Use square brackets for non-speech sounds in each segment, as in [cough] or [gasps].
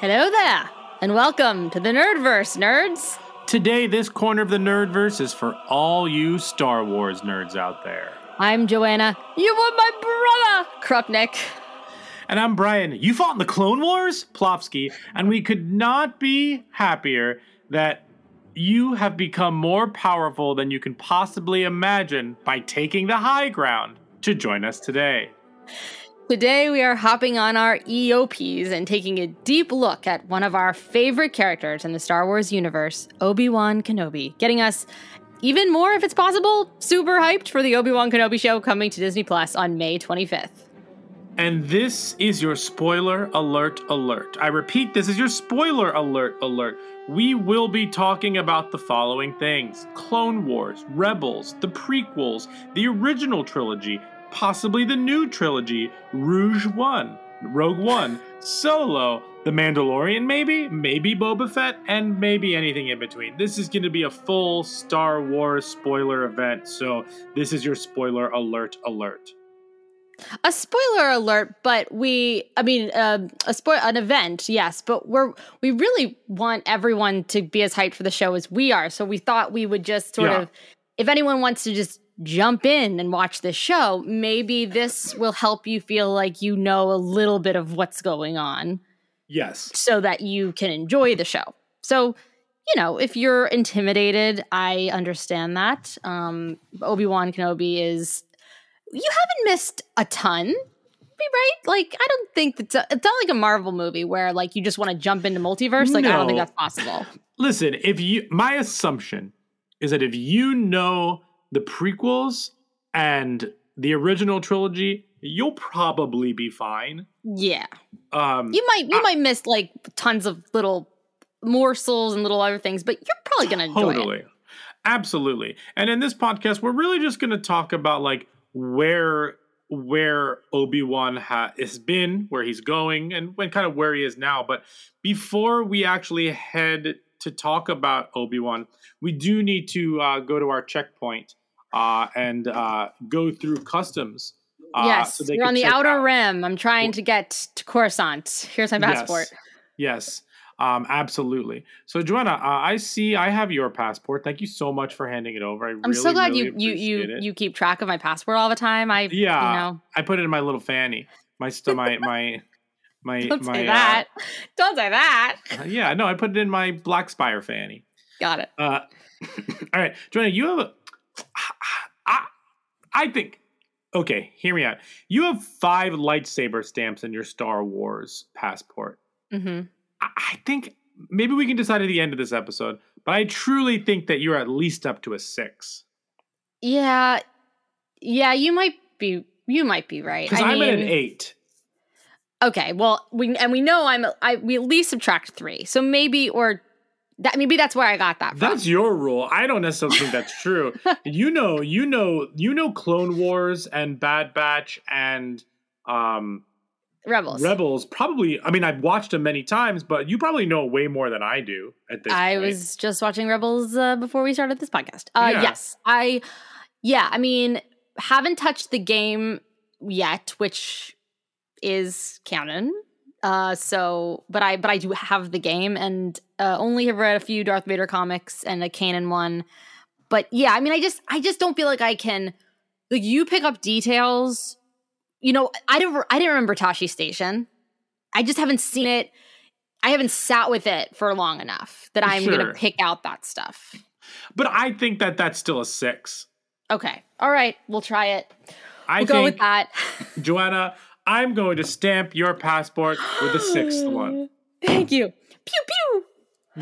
Hello there, and welcome to the Nerdverse, nerds. Today, this corner of the Nerdverse is for all you Star Wars nerds out there. I'm Joanna. You were my brother, Krupnik. And I'm Brian. You fought in the Clone Wars, Plofsky, and we could not be happier that you have become more powerful than you can possibly imagine by taking the high ground to join us today. Today we are hopping on our EOPs and taking a deep look at one of our favorite characters in the Star Wars universe, Obi-Wan Kenobi, getting us even more, if it's possible, super hyped for the Obi-Wan Kenobi show coming to Disney Plus on May 25th. And this is your spoiler alert alert. I repeat, this is your spoiler alert alert. We will be talking about the following things Clone Wars, Rebels, the prequels, the original trilogy, possibly the new trilogy, Rouge One, Rogue One, [laughs] Solo, The Mandalorian, maybe, maybe Boba Fett, and maybe anything in between. This is going to be a full Star Wars spoiler event, so this is your spoiler alert alert. A spoiler alert, but we, I mean, uh, a spoil, an event, yes, but we're we really want everyone to be as hyped for the show as we are. So we thought we would just sort Yeah. of, if anyone wants to just jump in and watch this show, maybe this will help you feel like you know a little bit of what's going on, Yes. so that you can enjoy the show. So. You know, if you're intimidated, I understand that. Um, Obi Wan Kenobi is you haven't missed a ton right like i don't think that's a, it's not like a marvel movie where like you just want to jump into multiverse like i don't think that's possible Listen, if you my assumption is that if you know the prequels and the original trilogy, you'll probably be fine. yeah Um you might you might miss like tons of little morsels and little other things but you're probably gonna totally. it Absolutely. And in this podcast, we're really just going to talk about like where where Obi-Wan ha- has been, where he's going and when kind of where he is now, but before we actually head to talk about Obi-Wan, we do need to uh, go to our checkpoint uh, and uh, go through customs. Uh, yes so they you're on the outer out- rim i'm trying to get to coruscant here's my passport Yes. Yes. Um, absolutely. So, Joanna, uh, I see I have your passport. Thank you so much for handing it over. I i'm really, so glad really you you you it. you keep track of my passport all the time i Yeah, you know I put it in my little fanny. My my my my don't my say that don't say that [laughs] Uh, yeah, no, I put it in my Black Spire fanny. got it Uh, [coughs] all right, Joanna, you have a. [sighs] I, I think. Okay, hear me out. You have five lightsaber stamps in your Star Wars passport. mm-hmm I, I think maybe we can decide at the end of this episode, but I truly think that you're at least up to a six. Yeah, yeah, you might be. You might be right. Because I'm at an eight. Okay, well, we and we know I'm. I we at least subtract three, so maybe or that maybe that's where I got that from. That's your rule. I don't necessarily think that's true. [laughs] you know, you know, you know, Clone Wars and Bad Batch and um, Rebels. Rebels. Probably. I mean, I've watched them many times, but you probably know way more than I do at this. I point. was just watching Rebels uh, before we started this podcast. Uh, Yeah. Yes, I. Yeah, I mean, haven't touched the game yet, which is canon. Uh, so, but I but I do have the game, and uh, only have read a few Darth Vader comics and a canon one. But yeah, I mean, I just I just don't feel like I can. Like you pick up details. You know, I don't I didn't remember Tosche Station. I just haven't seen it. I haven't sat with it for long enough that I'm Sure. gonna pick out that stuff. But I think that that's still a six. Okay. All right. We'll try it. I We'll go with that. Joanna, I'm going to stamp your passport with the sixth one. [gasps] Thank you. Pew pew.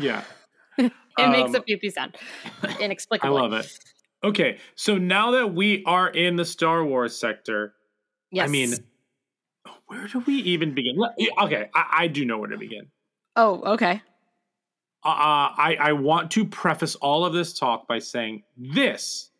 Yeah. [laughs] It makes a Um, pew pew sound. [laughs] Inexplicable. I love it. Okay, so now that we are in the Star Wars sector, Yes. I mean, where do we even begin? Okay, I, I do know where to begin. Oh, okay. Uh, I, I want to preface all of this talk by saying this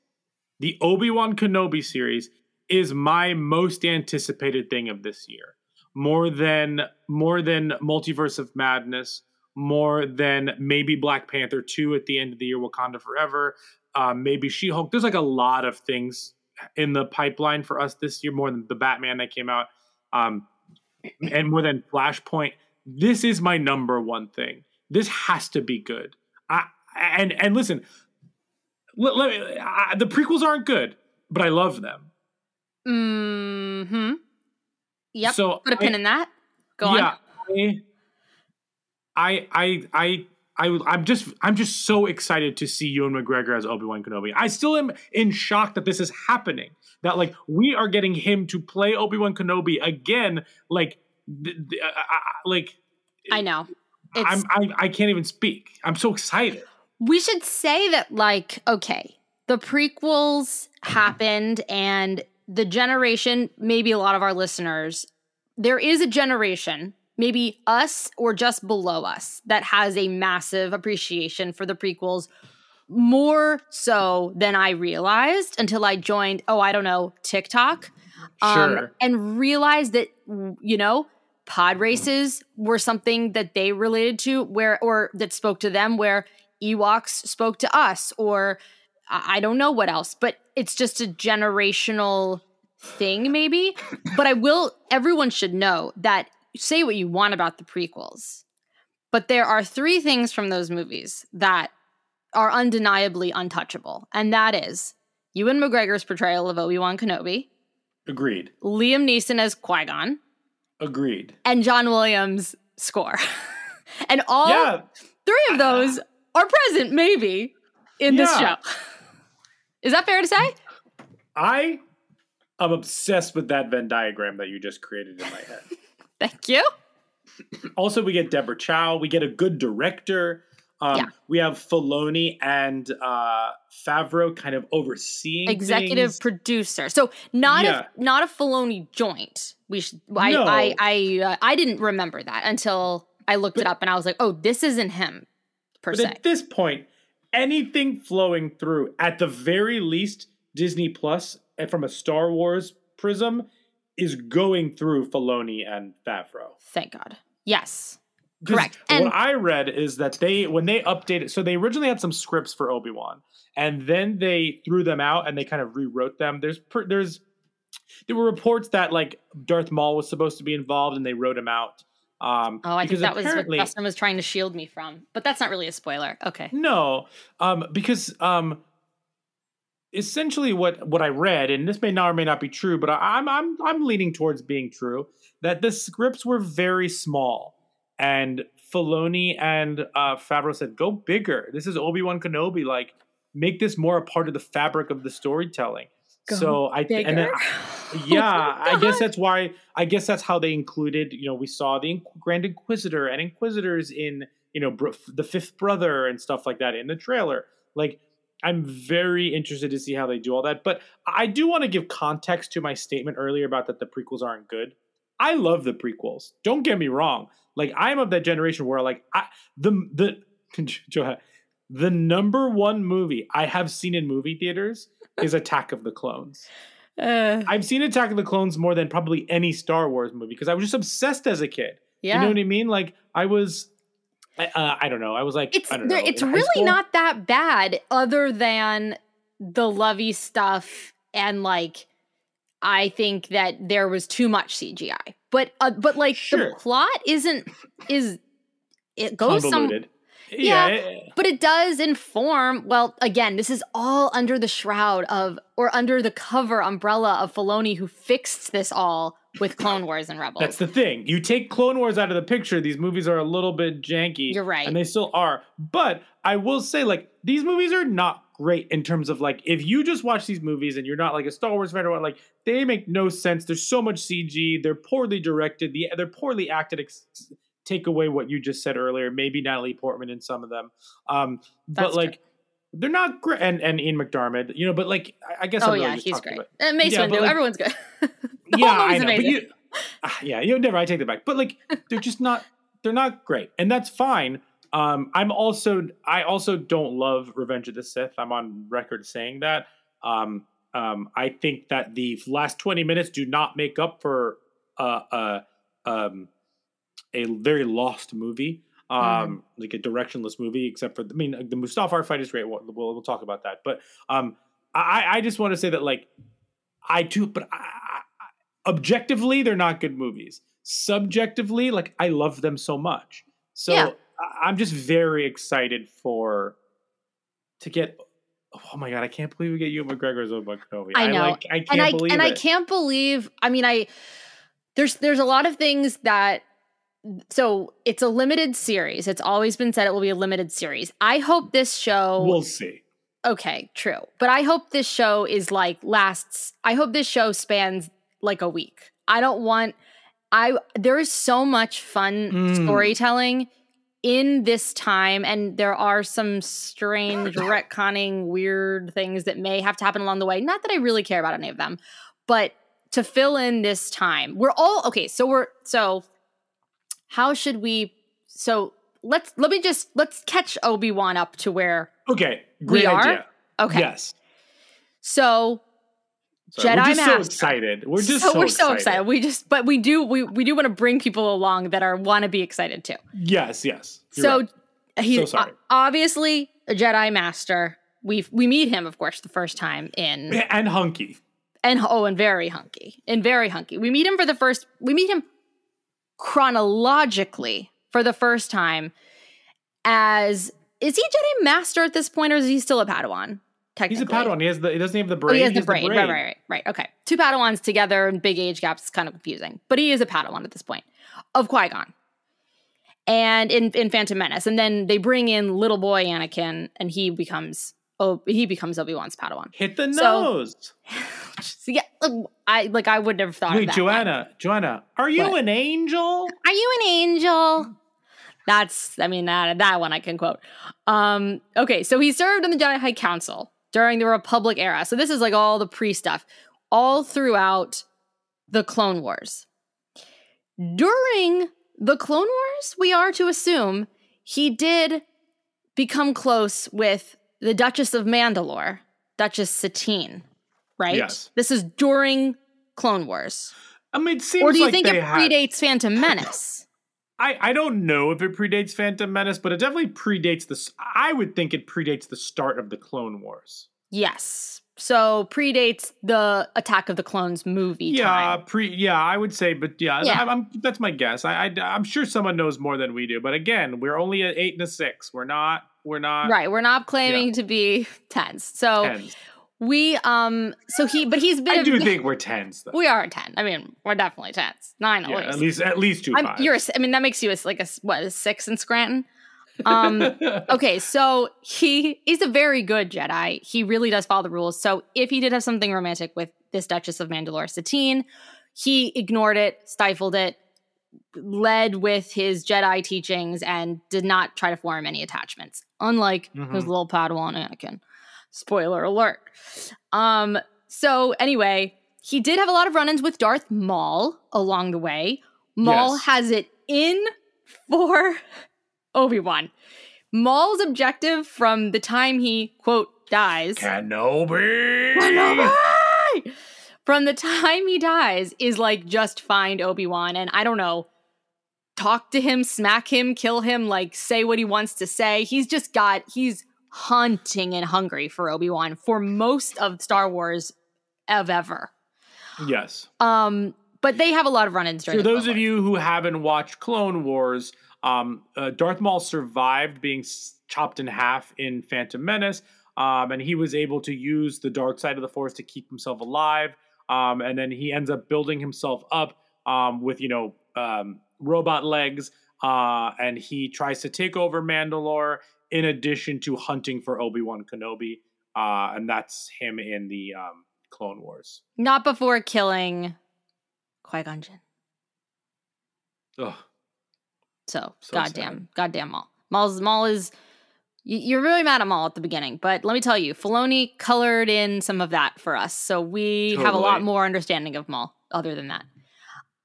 the Obi Wan Kenobi series is my most anticipated thing of this year. More than more than Multiverse of Madness, more than maybe Black Panther 2 at the end of the year, Wakanda Forever, uh, maybe She Hulk. There's like a lot of things in the pipeline for us this year, more than the Batman that came out, um, and more than Flashpoint. This is my number one thing. This has to be good. I, and and listen, let, let I, the prequels aren't good, but I love them. Hmm. Yep. So Put a pin in that. Go yeah, on. I, I, I, I, I'm just, I'm just so excited to see Ewan McGregor as Obi Wan Kenobi. I still am in shock that this is happening. That like we are getting him to play Obi Wan Kenobi again. Like, th- th- uh, uh, like I know. It's, I'm, I, I can't even speak. I'm so excited. we should say that, like, okay, the prequels happened, and the generation, maybe a lot of our listeners, there is a generation, maybe us or just below us, that has a massive appreciation for the prequels. More so than I realized until I joined, oh, I don't know, TikTok. um, Sure. and realized that you know pod races were something that they related to where or that spoke to them where ewoks spoke to us or i I don't know what else but it's just a generational thing maybe but i will everyone should know that say what you want about the prequels but there are three things from those movies that are undeniably untouchable and that is ewan mcgregor's portrayal of obi-wan kenobi Agreed. Liam Neeson as Qui Gon, Agreed. and John Williams' score. [laughs] and all yeah. three of those are present, maybe, in this show. Is that fair to say? I am obsessed with that Venn diagram that you just created in my head. [laughs] Thank you. also, we get Deborah Chow. We get a good director. Um, Yeah. We have Filoni and uh, Favreau kind of overseeing Executive things. producer. So not Yeah. a not a Filoni joint. We should. I No. I I, uh, I didn't remember that until I looked it up and I was like, oh, this isn't him per But se. at this point, anything flowing through, at the very least, Disney Plus, and from a Star Wars prism, is going through Filoni and Favreau. Thank God. Yes. Correct. And- what I read is that they when they updated, so they originally had some scripts for Obi Wan, and then they threw them out and they kind of rewrote them. There's there's there were reports that like Darth Maul was supposed to be involved and they wrote him out. Um, Oh, I think that was what Dustin was trying to shield me from. But that's not really a spoiler. Okay. No, um, because um, essentially what what I read, and this may not or may not be true, but I, I'm I'm I'm leaning towards being true that the scripts were very small, and Filoni and uh, Favreau said, "Go bigger. This is Obi Wan Kenobi. Like, make this more a part of the fabric of the storytelling." So I and then Bigger? [laughs] yeah, Oh I guess that's why. I guess that's how they included. You know, we saw the Grand Inquisitor and Inquisitors in you know br- the Fifth Brother and stuff like that in the trailer. Like, I'm very interested to see how they do all that. But I do want to give context to my statement earlier about that the prequels aren't good. I love the prequels. Don't get me wrong. Like, I'm of that generation where like I the the [laughs] the number one movie I have seen in movie theaters is Attack of the Clones. Uh, I've seen Attack of the Clones more than probably any Star Wars movie because I was just obsessed as a kid. yeah. You know what I mean? Like I was, I- uh, I don't know. I was like, it's, I don't know. It's really not that bad other than the lovey stuff and like i think that there was too much cgi but uh, but like Sure. the plot isn't is it goes some convoluted. Yeah. but it does inform well again this is all under the shroud of or under the cover umbrella of Filoni who fixed this all with clone wars and rebels that's the thing. You take Clone Wars out of the picture, these movies are a little bit janky. You're right. and they still are. But I will say, like, these movies are not great in terms of like, if you just watch these movies and you're not like a Star Wars fan or what, like, they make no sense. There's so much CG. They're poorly directed. The they're poorly acted. Ex- take away what you just said earlier. Maybe Natalie Portman in some of them. Um, but That's true. like. They're not great, and and Ian McDiarmid, you know. But like, I- guess oh I'm really yeah just he's great about- uh, mace Yeah, windu like- everyone's good [laughs] the yeah, whole movie's know. Amazing you, ah, yeah, you know, never. I take that back. But like, they're just not. They're not great, and that's fine. Um, I'm also. I also don't love Revenge of the Sith. I'm on record saying that. Um, um, I think that the last 20 minutes do not make up for uh, uh, um, a very lost movie, um, like a directionless movie. Except for, I mean, the Mustafar fight is great. We'll, we'll, we'll talk about that. But um, I, I just want to say that, like, I do, but I, I, objectively, they're not good movies. Subjectively, like, I love them so much. So Yeah. I, I'm just very excited for to get. Oh my god! I can't believe we get Ewan McGregor as Obi Kenobi. I know. like, I can't and I believe and it. I can't believe. I mean, I there's there's a lot of things that. So it's a limited series. It's always been said it will be a limited series. I hope this show. We'll see. okay, true, but I hope this show is like lasts. I hope this show spans like a week. I don't want. I there is so much fun Mm. storytelling in this time and there are some strange [coughs] retconning weird things that may have to happen along the way not that i really care about any of them but to fill in this time we're all okay so we're so how should we so let's let me just let's catch obi-wan up to where Okay, great are? idea. okay Yes. so Sorry, Jedi we're just so Master. excited. We're just so so, we're so excited we just but we do we, we do want to bring people along that are want to be excited too Yes, yes. So right. he's So obviously a Jedi Master. We we meet him, of course, the first time in and hunky. and oh, and very hunky, and very hunky. We meet him for the first. We meet him chronologically for the first time as is he Jedi Master at this point, or is he still a Padawan? He's a Padawan. He has the. He doesn't have the Oh, brain. he has the brain. Right, right, right, right. Okay, two Padawans together and big age gaps is kind of confusing, but he is a Padawan at this point of Qui Gon, and in in Phantom Menace, and then they bring in little boy Anakin, and he becomes oh he becomes Obi Wan's Padawan. Hit the nose. [laughs] So yeah, look, I like I wouldn't have thought. of Wait, Joanna. Joanna, are you What? an angel? Are you an angel? That's, I mean, that that one I can quote. Um, okay, so he served in the Jedi High Council during the Republic era. So this is like all the pre stuff, all throughout the Clone Wars. During the Clone Wars, we are to assume he did become close with the Duchess of Mandalore, Duchess Satine, right? Yes. This is during Clone Wars. I mean, it seems Or do you like think it had- predates Phantom [laughs] Menace? I, I don't know if it predates Phantom Menace, but it definitely predates this. I would think it predates the start of the Clone Wars. Yes. So predates the Attack of the Clones movie. Yeah, time. pre. Yeah, I would say, but yeah, Yeah. I'm, I'm- that's my guess. I, I I'm sure someone knows more than we do, but again, we're only at eight and a six. We're not. We're not. Right. We're not claiming to be [laughs] tens. So Tens. we um so he but he's been I a- do think we're tens though. we are a ten. I mean, we're definitely tens. Nine at yeah, least. at least at least two I'm, fives. you're a I mean, that makes you a, like a what, a six in Scranton? Um [laughs] okay, so he is a very good Jedi. He really does follow the rules. So if he did have something romantic with this Duchess of Mandalore, Satine, he ignored it, stifled it, led with his Jedi teachings, and did not try to form any attachments. Unlike his Mhm. little Padawan Anakin. Spoiler alert. Um. So anyway, he did have a lot of run-ins with Darth Maul along the way. Maul Yes. has it in for [laughs] Obi Wan. Maul's objective from the time he quote dies. Kenobi. Kenobi! From the time he dies is like just find Obi Wan and I don't know, talk to him, smack him, kill him, like say what he wants to say. He's just got he's hunting and hungry for Obi Wan for most of Star Wars of ever. Yes. Um, but they have a lot of run-ins during. For those of you who haven't watched Clone Wars, um, uh, Darth Maul survived being chopped in half in Phantom Menace, um, and he was able to use the dark side of the Force to keep himself alive. Um, and then he ends up building himself up um, with you know um, robot legs, uh, and he tries to take over Mandalore in addition to hunting for Obi Wan Kenobi, uh, and that's him in the um, Clone Wars. not before killing Qui Gon Jinn. Ugh. So, So goddamn, sad. goddamn Maul. Maul's Maul is you're really mad at Maul at the beginning, but let me tell you, Filoni colored in some of that for us, so we have a lot more understanding of Maul. Other than that,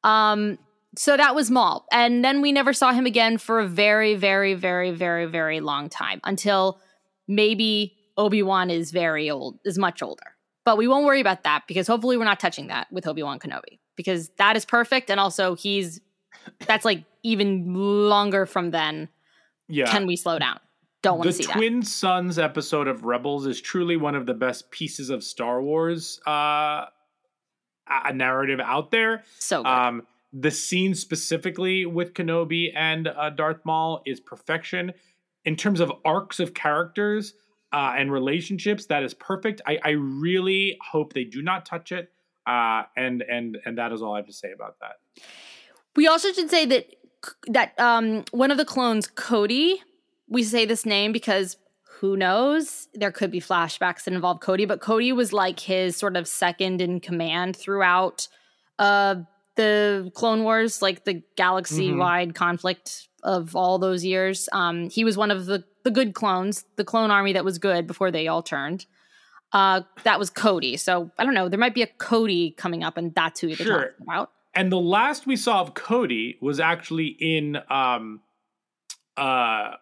Um, so that was Maul. And then we never saw him again for a very, very, very, very, very long time until maybe Obi-Wan is very old, is much older. But we won't worry about that because hopefully we're not touching that with Obi-Wan Kenobi because that is perfect. And also he's that's like even longer from then. Yeah. Can we slow down? Don't want the to see Twin Suns episode of Rebels is truly one of the best pieces of Star Wars uh, a narrative out there. So good. Um, the scene specifically with Kenobi and uh, Darth Maul is perfection in terms of arcs of characters uh, and relationships. That is perfect. I, I really hope they do not touch it. Uh, and and and that is all I have to say about that. We also should say that that um, one of the clones, Cody, we say this name because who knows? There could be flashbacks that involve Cody, but Cody was like his sort of second in command throughout uh, the Clone Wars, like the galaxy wide conflict of all those years. Um, he was one of the the good clones, the clone army that was good before they all turned. Uh, that was Cody. So I don't know. There might be a Cody coming up, and that's who they're Sure. talking about. And the last we saw of Cody was actually in um, uh,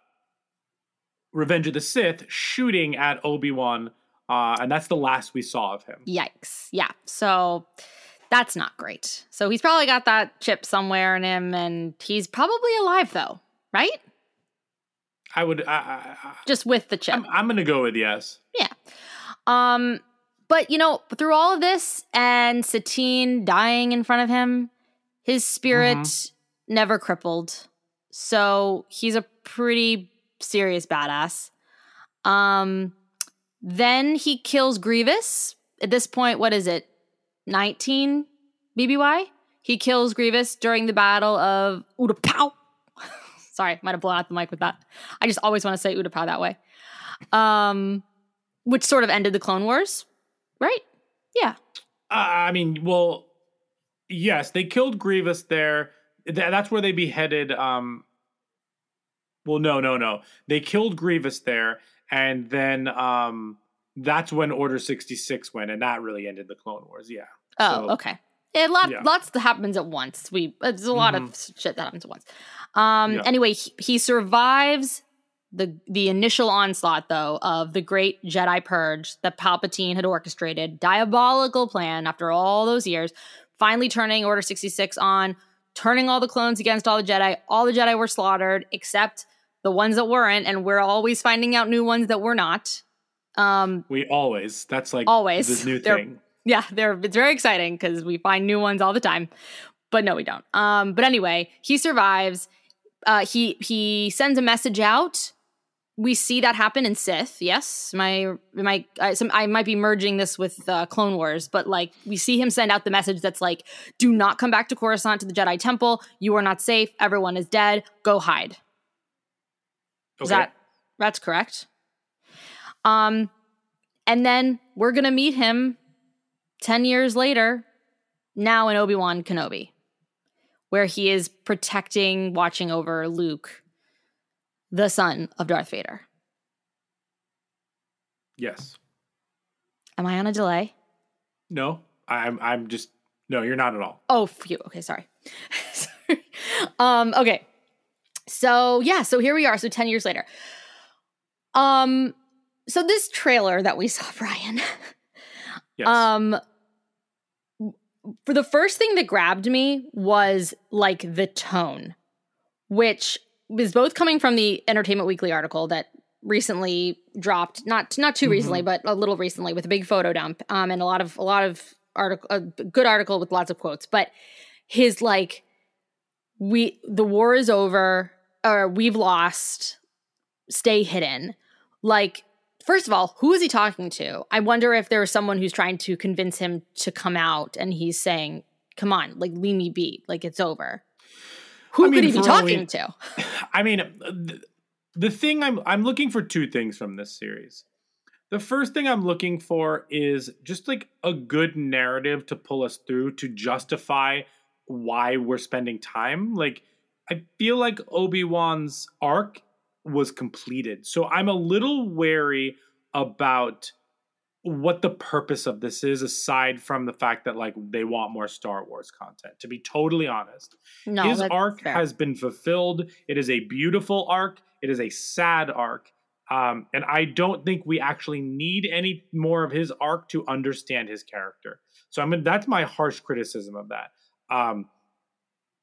Revenge of the Sith, shooting at Obi Wan, uh, and that's the last we saw of him. Yikes. Yeah. So that's not great. So he's probably got that chip somewhere in him and he's probably alive though, right? I would. I, I, I, Just with the chip. I'm, I'm gonna go with yes. yeah. Um but you know, through all of this and Satine dying in front of him, his spirit never crippled. So he's a pretty serious badass. Um then he kills Grievous. At this point, what is it? 19 BBY? He kills Grievous during the battle of Utapau. [laughs] Sorry, might have blown out the mic with that. I just always want to say Utapau that way. Um, which sort of ended the Clone Wars, right? Yeah. Uh, I mean, well, yes, they killed Grievous there. Th- that's where they beheaded. Um, well, no, no, no. They killed Grievous there, and then um, that's when Order sixty six went, and that really ended the Clone Wars. Yeah. Oh, So- okay. Yeah, a lot, Yeah. lots that happens at once. We there's a lot of shit that happens at once. Um. Yeah. Anyway, he, he survives the the initial onslaught though of the great Jedi purge that Palpatine had orchestrated, diabolical plan after all those years, finally turning Order sixty six on, turning all the clones against all the Jedi. All the Jedi were slaughtered except the ones that weren't, and we're always finding out new ones that were not. Um, We always. That's like Always. this new They're- thing. yeah, they're it's very exciting because we find new ones all the time. But no, we don't. Um, but anyway, he survives. Uh, he he sends a message out. We see that happen in Sith. Yes, my my I, some, I might be merging this with uh, Clone Wars, but like we see him send out the message that's like, "Do not come back to Coruscant to the Jedi Temple. You are not safe. Everyone is dead. Go hide." Is Okay. that that's correct? Um, and then we're gonna meet him ten years later, now in Obi Wan Kenobi, where he is protecting, watching over Luke, the son of Darth Vader. yes. Am I on a delay? No. I'm. I'm just. No, you're not at all. Oh, phew. Okay, sorry. [laughs] sorry. Um, okay. So yeah, so here we are. So 10 years later. Um, so this trailer that we saw, [laughs] Brian, Yes. um for the first thing that grabbed me was like the tone, which was both coming from the Entertainment Weekly article that recently dropped, not not too recently, but a little recently with a big photo dump, um, and a lot of a lot of article, a good article with lots of quotes. But his like, we the war is over, or we've lost, stay hidden, like first of all, who is he talking to? I wonder if there is someone who's trying to convince him to come out and he's saying, come on, like, leave me be. Like, it's over. Who I mean, could he be talking to? [sighs] I mean, the, the thing I'm I'm looking for two things from this series. The first thing I'm looking for is just like a good narrative to pull us through to justify why we're spending time. Like I feel like Obi-Wan's arc was completed. So I'm a little wary about what the purpose of this is aside from the fact that like they want more Star Wars content. To be totally honest, No, his arc fair. has been fulfilled. It is a beautiful arc. It is a sad arc. Um, and I don't think we actually need any more of his arc to understand his character. So I mean, that's my harsh criticism of that. Um,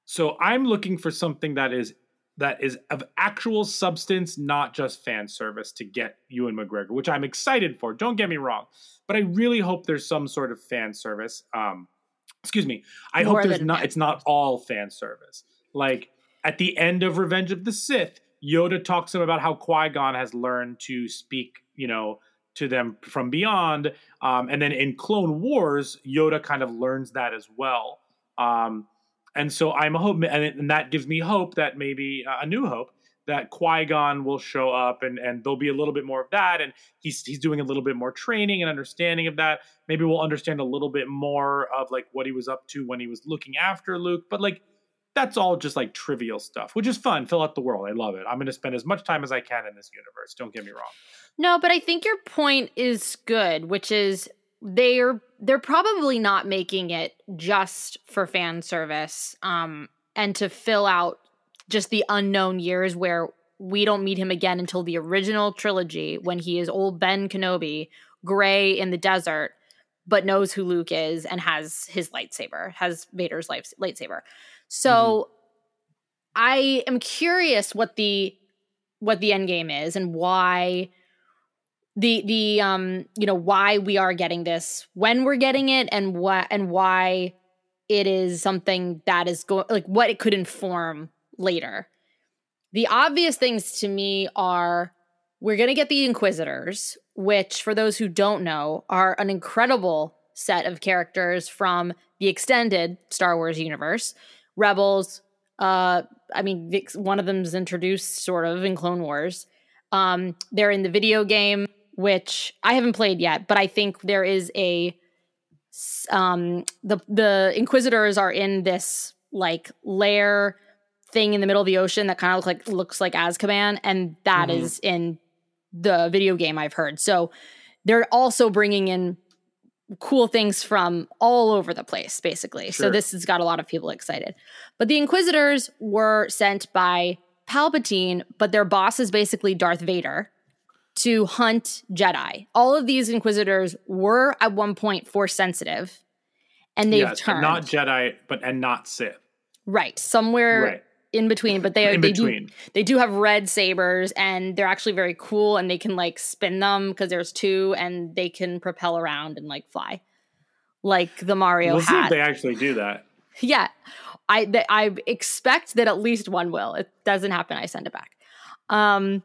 so I'm looking for something that is that is of actual substance, not just fan service to get Ewan McGregor, which I'm excited for. Don't get me wrong, but I really hope there's some sort of fan service. Um, excuse me. I More hope there's not. It's not all fan service. Like at the end of Revenge of the Sith, Yoda talks to him about how Qui Gon has learned to speak. You know. To them from beyond, um, and then in Clone Wars, Yoda kind of learns that as well. Um, and so I'm hoping, and, it- and that gives me hope that maybe uh, a new hope that Qui Gon will show up, and and there'll be a little bit more of that, and he's he's doing a little bit more training and understanding of that. Maybe we'll understand a little bit more of like what he was up to when he was looking after Luke, but like that's all just like trivial stuff, which is fun. Fill out the world. I love it. I'm going to spend as much time as I can in this universe. Don't get me wrong. No, but I think your point is good, which is they're they're probably not making it just for fan service um and to fill out just the unknown years where we don't meet him again until the original trilogy when he is old Ben Kenobi, gray in the desert, but knows who Luke is and has his lightsaber, has Vader's life, lightsaber. So I am curious what the what the end game is and why the the um you know why we are getting this when we're getting it and what and why it is something that is going like what it could inform later. The obvious things to me are we're going to get the inquisitors which for those who don't know are an incredible set of characters from the extended star wars universe. Rebels uh i mean one of them's introduced sort of in clone wars. Um they're in the video game which I haven't played yet, but I think there is a um the the inquisitors are in this like lair thing in the middle of the ocean that kind of look like looks like Azkaban and that Mhm. is in the video game I've heard. So they're also bringing in cool things from all over the place basically. So this has got a lot of people excited. But the inquisitors were sent by Palpatine, but their boss is basically Darth Vader to hunt Jedi. All of these inquisitors were at one point force sensitive, and they've yes, turned not Jedi, but and not Sith. right somewhere Right. in between. But they In they do they do have red sabers, and they're actually very cool, and they can like spin them because there's two, and they can propel around and like fly, like the Mario We'll see if hat. they actually do that. [laughs] Yeah, I th- I expect that at least one will. It doesn't happen, I send it back. Um,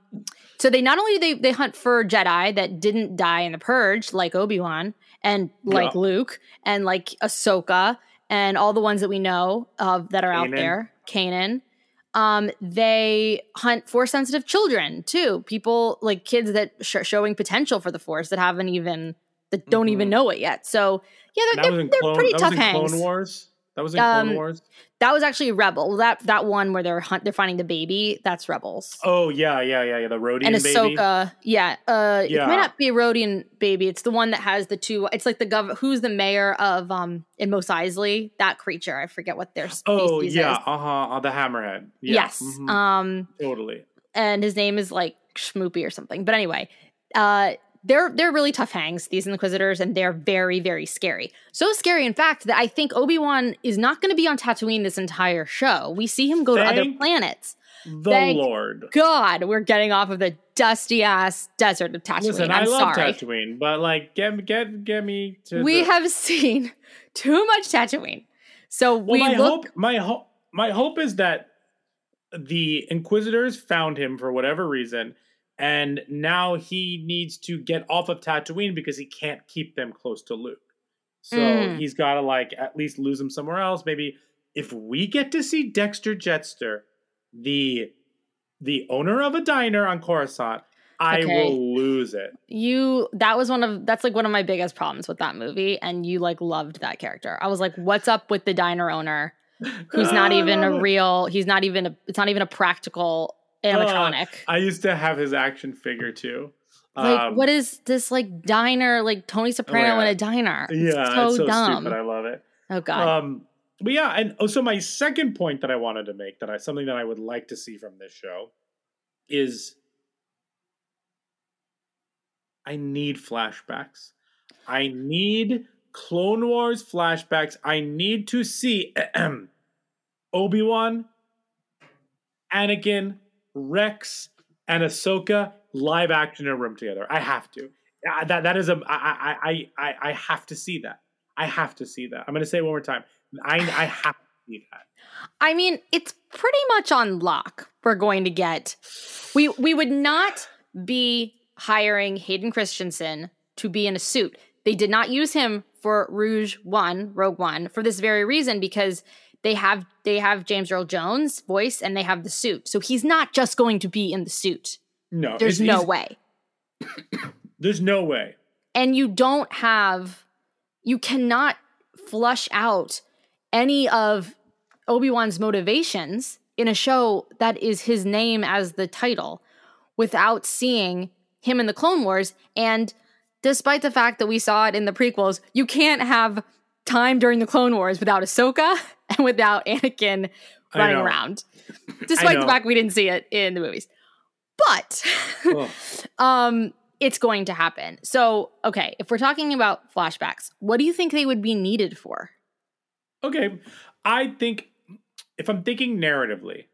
so they not only they they hunt for Jedi that didn't die in the Purge, like Obi Wan and like Yeah. Luke and like Ahsoka and all the ones that we know of that are out there, Kanan. Um, they hunt for sensitive children too. People like kids that sh- showing potential for the force that haven't even that don't even Mhm. know it yet. So yeah, they're, they're, they're Clone. pretty tough hangs. Clone Wars. That was in Um, Clone Wars. That was actually Rebel. That that one where they're hunt they're finding the baby. That's Rebels. Oh yeah, yeah, yeah, yeah. The Rodian and baby. Ahsoka, yeah, uh, it Yeah. might not be a Rodian baby. It's the one that has the two. It's like the gov. Who's the mayor of um in Mos Eisley? That creature. I forget what their species is. Oh yeah, uh huh. The hammerhead. Yeah, yes. mhm, Um, totally. and his name is like Schmoopy or something. But anyway, uh, they're they're really tough hangs. These Inquisitors, and they're very very scary. So scary, in fact, that I think Obi Wan is not going to be on Tatooine this entire show. We see him go to other planets. The Thank Lord. God, we're getting off of the dusty ass desert of Tatooine. Listen, I'm I love sorry. Tatooine, but like, get get get me to. We the, have seen [laughs] too much Tatooine. So Well, we my look. hope, my hope, my hope is that the Inquisitors found him for whatever reason, and now he needs to get off of Tatooine because he can't keep them close to Luke. So Mm. he's got to like at least lose them somewhere else. Maybe if we get to see Dexter Jettster, the the owner of a diner on Coruscant, I Okay. will lose it. you that was one of that's like one of my biggest problems with that movie and you like loved that character i was like what's up with the diner owner [laughs] who's not even a real he's not even a it's not even a practical animatronic I used to have his action figure too. Like, Um, what is this like diner, like Tony Soprano in yeah. a diner? It's Yeah, so, it's so dumb. stupid. I love it. oh god. Um, but yeah, and so my second point that I wanted to make that I something that I would like to see from this show is I need flashbacks. I need Clone Wars flashbacks. I need to see [clears throat] Obi Wan, Anakin, Rex, and Ahsoka live action in a room together. I have to. Uh, That that is a I I I I I have to see that. I have to see that. I'm going to say it one more time. I I have to see that. I mean, it's pretty much on lock. We're going to get we we would not be hiring Hayden Christensen to be in a suit. They did not use him for Rouge One, Rogue One, for this very reason because they have they have James Earl Jones voice and they have the suit. So he's not just going to be in the suit. No, There's no way. [coughs] There's no way. and you don't have you cannot flush out any of Obi-Wan's motivations in a show that is his name as the title without seeing him in the Clone Wars and despite the fact that we saw it in the prequels you can't have time during the Clone Wars without Ahsoka [laughs] and without Anakin running around despite the fact we didn't see it in the movies but [laughs] um it's going to happen. So, okay, if we're talking about flashbacks, what do you think they would be needed for? Okay. I think if I'm thinking narratively,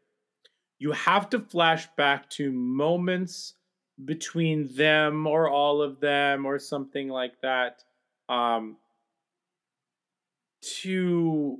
you have to flash back to moments between them or all of them or something like that. Um to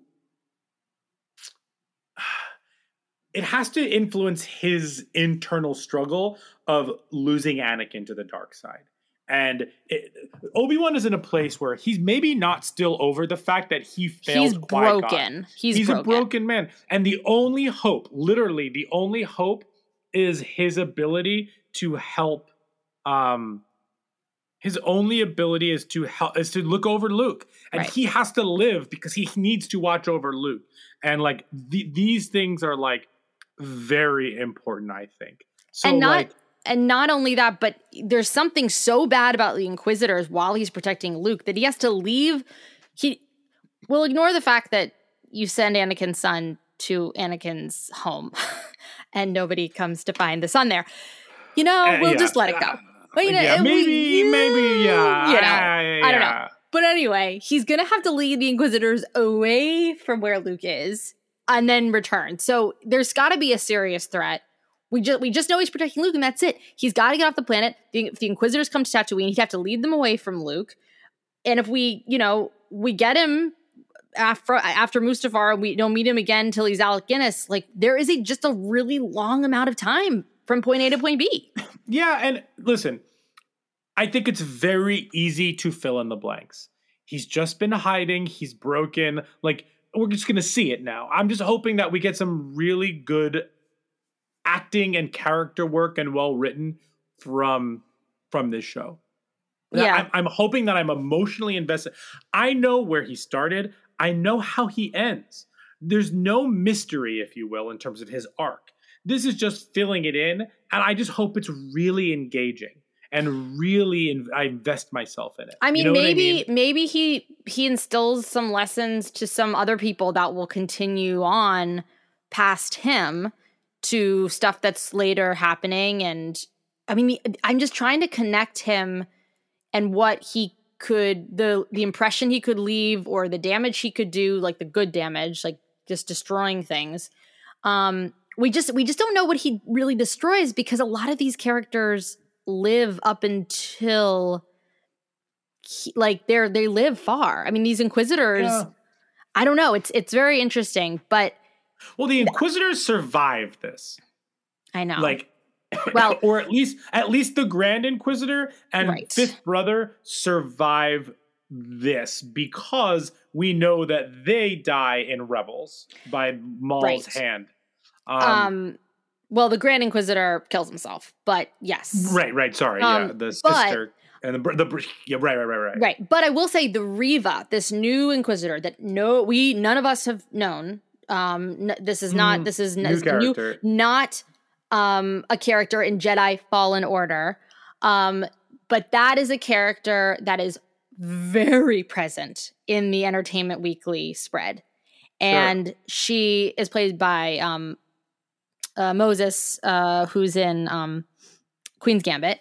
[sighs] it has to influence his internal struggle of losing Anakin to the dark side. And it, Obi-Wan is in a place where he's maybe not still over the fact that he failed He's Qui-Gon. broken. He's, He's, broken. a broken man. And the only hope, literally the only hope is his ability to help um his only ability is to help is to look over Luke. And Right. he has to live because he needs to watch over Luke. And like the, these things are like very important, I think. So and not like and not only that, but there's something so bad about the Inquisitors while he's protecting Luke that he has to leave. He will ignore the fact that you send Anakin's son to Anakin's home [laughs] and nobody comes to find the son there. You know, Uh, we'll yeah. just let it go. But you know, yeah, and we- maybe, maybe, yeah. You know, I, I don't know. But anyway, he's gonna have to lead the Inquisitors away from where Luke is and then return. So there's got to be a serious threat. We just we just know he's protecting Luke, and that's it. He's got to get off the planet. The, if the Inquisitors come to Tatooine, he'd have to lead them away from Luke. And if we, you know, we get him after after Mustafar, we don't meet him again until he's Alec Guinness. Like there is a just a really long amount of time from point A to point B. Yeah, and listen, I think it's very easy to fill in the blanks. He's just been hiding, he's broken. Like, we're just gonna see it now. I'm just hoping that we get some really good acting and character work and well written from from this show. Yeah. I'm, I'm hoping that I'm emotionally invested. I know where he started. I know how he ends. There's no mystery, if you will, in terms of his arc. This is just filling it in, and I just hope it's really engaging and really in, I invest myself in it. I You mean, know what maybe maybe he he instills some lessons to some other people that will continue on past him to stuff that's later happening. And I mean I'm just trying to connect him and what he could the the impression he could leave or the damage he could do like the good damage like just destroying things. Um we just we just don't know what he really destroys because a lot of these characters live up until he- like they're they live far i mean these inquisitors Yeah. i don't know it's it's very interesting but Well, the Inquisitors survived this. i know Like [laughs] Well- [laughs] or at least at least the Grand Inquisitor and Right. Fifth Brother survive this because we know that they die in Rebels by Maul's Right. hand. Um, Um, well the grand inquisitor kills himself but yes right, right. Sorry, yeah, um, the but- sister and the the yeah, right, right, right, right. right but i will say the Reva this new inquisitor that no we none of us have known um n- this is not Mhm. this is New character. not um a character in jedi fallen order um but that is a character that is very present in the Entertainment Weekly spread. And she is played by um, uh, Moses, uh, who's in um, Queen's Gambit.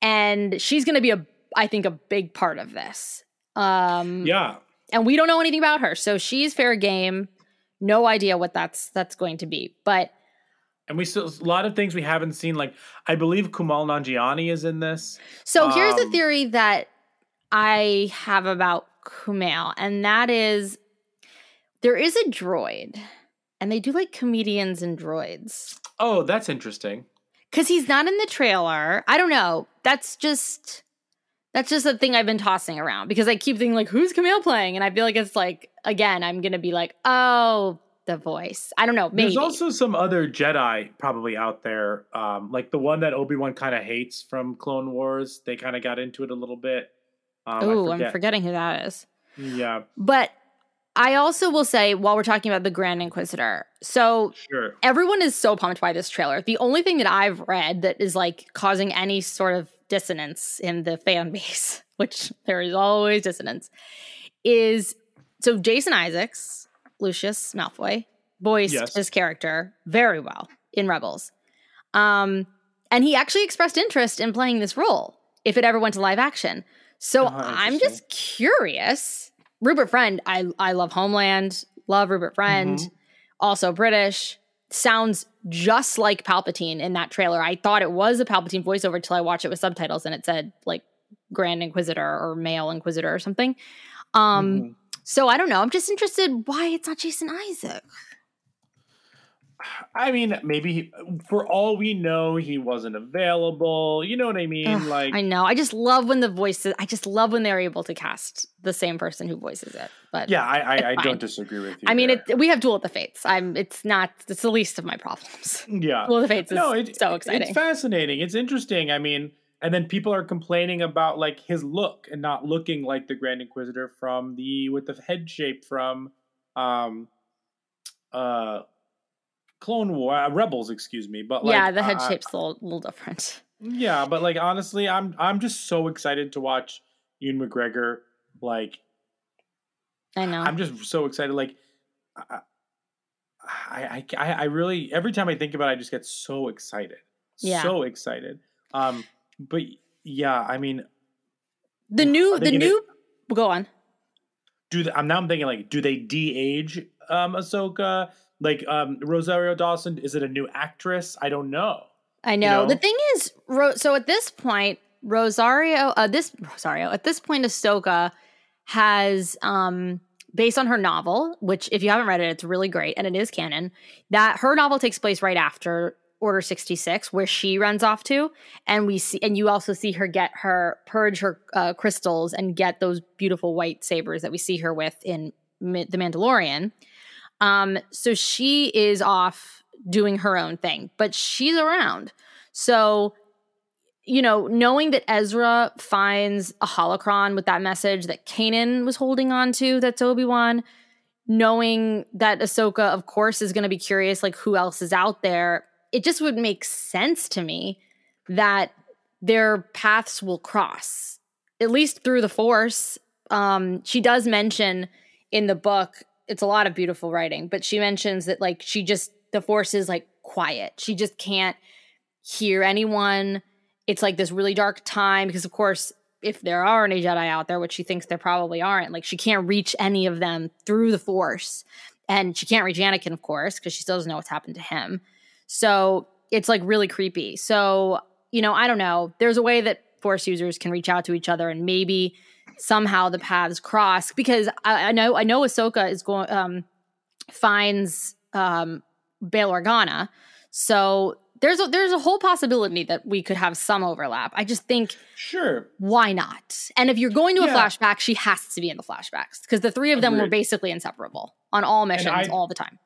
And she's going to be a, I think, a big part of this. Um, Yeah. and we don't know anything about her, so she's fair game. No idea what that's that's going to be, but And we still a lot of things we haven't seen. Like I believe Kumail Nanjiani is in this. So here's the Um, theory that I have about Kumail, and that is there is a droid, and they do like comedians and droids. Oh, that's interesting. Because he's not in the trailer. I don't know. That's just that's just a thing I've been tossing around because I keep thinking like, who's Kumail playing? And I feel like it's like again, I'm gonna be like, oh, the voice. I don't know. Maybe. There's also some other Jedi probably out there, um, like the one that Obi Wan kind of hates from Clone Wars. They kind of got into it a little bit. Um, oh, I'm forgetting who that is. Yeah, But I also will say, while we're talking about the Grand Inquisitor, so sure. everyone is so pumped by this trailer. The only thing that I've read that is like causing any sort of dissonance in the fan [laughs] base, which there is always dissonance, is so Jason Isaacs, Lucius Malfoy, voiced Yes. his character very well in Rebels. Um, and he actually expressed interest in playing this role if it ever went to live action. So Oh, I'm just curious. Rupert Friend, I I love Homeland, love Rupert Friend, Mhm. also British. Sounds just like Palpatine in that trailer. I thought it was a Palpatine voiceover till I watched it with subtitles and it said like Grand Inquisitor or Male Inquisitor or something. Um, Mhm. so I don't know. I'm just interested why it's not Jason Isaac. I mean, maybe he, for all we know, he wasn't available. You know what I mean? Ugh, like, I know. I just love when the voices. I just love when they're able to cast the same person who voices it. But yeah, I, I, I don't disagree with you. I mean, it, we have Duel of the Fates. I'm. It's not. It's the least of my problems. [laughs] yeah. Duel of the Fates is no, it, so exciting. It's fascinating. It's interesting. I mean, and then people are complaining about like his look and not looking like the Grand Inquisitor from the with the head shape from um uh Clone War uh, Rebels, excuse me. But like, yeah, the head shape's a little, little different. Yeah, but like honestly, I'm I'm just so excited to watch Ewan McGregor. Like I know. I'm just so excited. Like I, I, I, I really every time I think about it, I just get so excited. Yeah. So excited. Um, but yeah, I mean, the new. The new. Go on. do they, I'm now I'm thinking like, do they de-age um Ahsoka? Like um Rosario Dawson, is it a new actress? I don't know. I know. know? The thing is, Ro- so at this point, Rosario, uh, this Rosario, at this point, Ahsoka has, um, based on her novel, which if you haven't read it, it's really great and it is canon. That her novel takes place right after Order sixty six, where she runs off to, and we see, and you also see her get her purge her uh, crystals and get those beautiful white sabers that we see her with in Ma- the Mandalorian. Um, so she is off doing her own thing, but she's around. So, you know, knowing that Ezra finds a holocron with that message that Kanan was holding on to, that's Obi Wan, knowing that Ahsoka, of course, is going to be curious, like who else is out there, it just would make sense to me that their paths will cross, at least through the Force. Um, she does mention in the book, it's a lot of beautiful writing, but she mentions that, like, she just, the Force is like quiet. She just can't hear anyone. It's like this really dark time because, of course, if there are any Jedi out there, which she thinks there probably aren't, like she can't reach any of them through the Force. And she can't reach Anakin, of course, because she still doesn't know what's happened to him. So it's like really creepy. So, you know, I don't know. There's a way that Force users can reach out to each other and maybe somehow the paths cross because I, I know I know Ahsoka is going um finds um Bail Organa. So there's a there's a whole possibility that we could have some overlap. I just think Sure. why not? And if you're going to a Yeah. flashback, she has to be in the flashbacks because the three of them were basically inseparable on all missions I- all the time.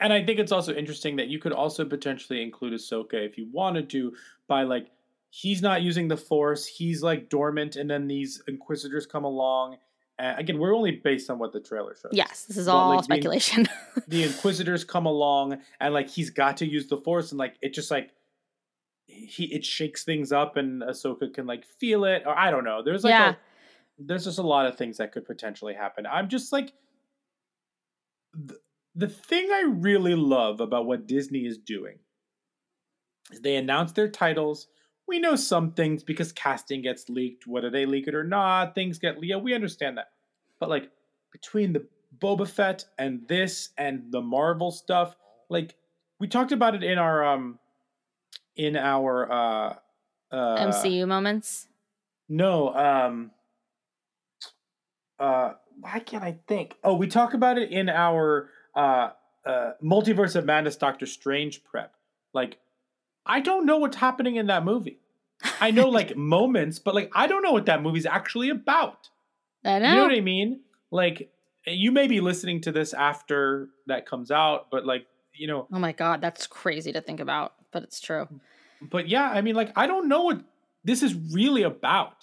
And I think it's also interesting that you could also potentially include Ahsoka if you wanted to by like he's not using the Force, he's like dormant, and then these Inquisitors come along. And again, we're only based on what the trailer shows. Yes, this is all like, the- speculation. [laughs] the Inquisitors come along, and like he's got to use the Force, and like it just like he it shakes things up and Ahsoka can like feel it or I don't know. There's like Yeah. a, there's just a lot of things that could potentially happen. I'm just like the, the thing I really love about what Disney is doing is they announce their titles. We know some things because casting gets leaked, whether they leak it or not. Things get yeah, we understand that. But like between the Boba Fett and this and the Marvel stuff, like we talked about it in our um in our uh uh MCU moments. no um uh why can't I think? Oh, we talk about it in our uh uh Multiverse of Madness Doctor Strange prep. Like I don't know what's happening in that movie. I know like [laughs] moments, but like I don't know what that movie's actually about. I know. You know what I mean? Like you may be listening to this after that comes out, but like, you know, oh my god, that's crazy to think about, but it's true. but yeah, I mean, like, I don't know what this is really about.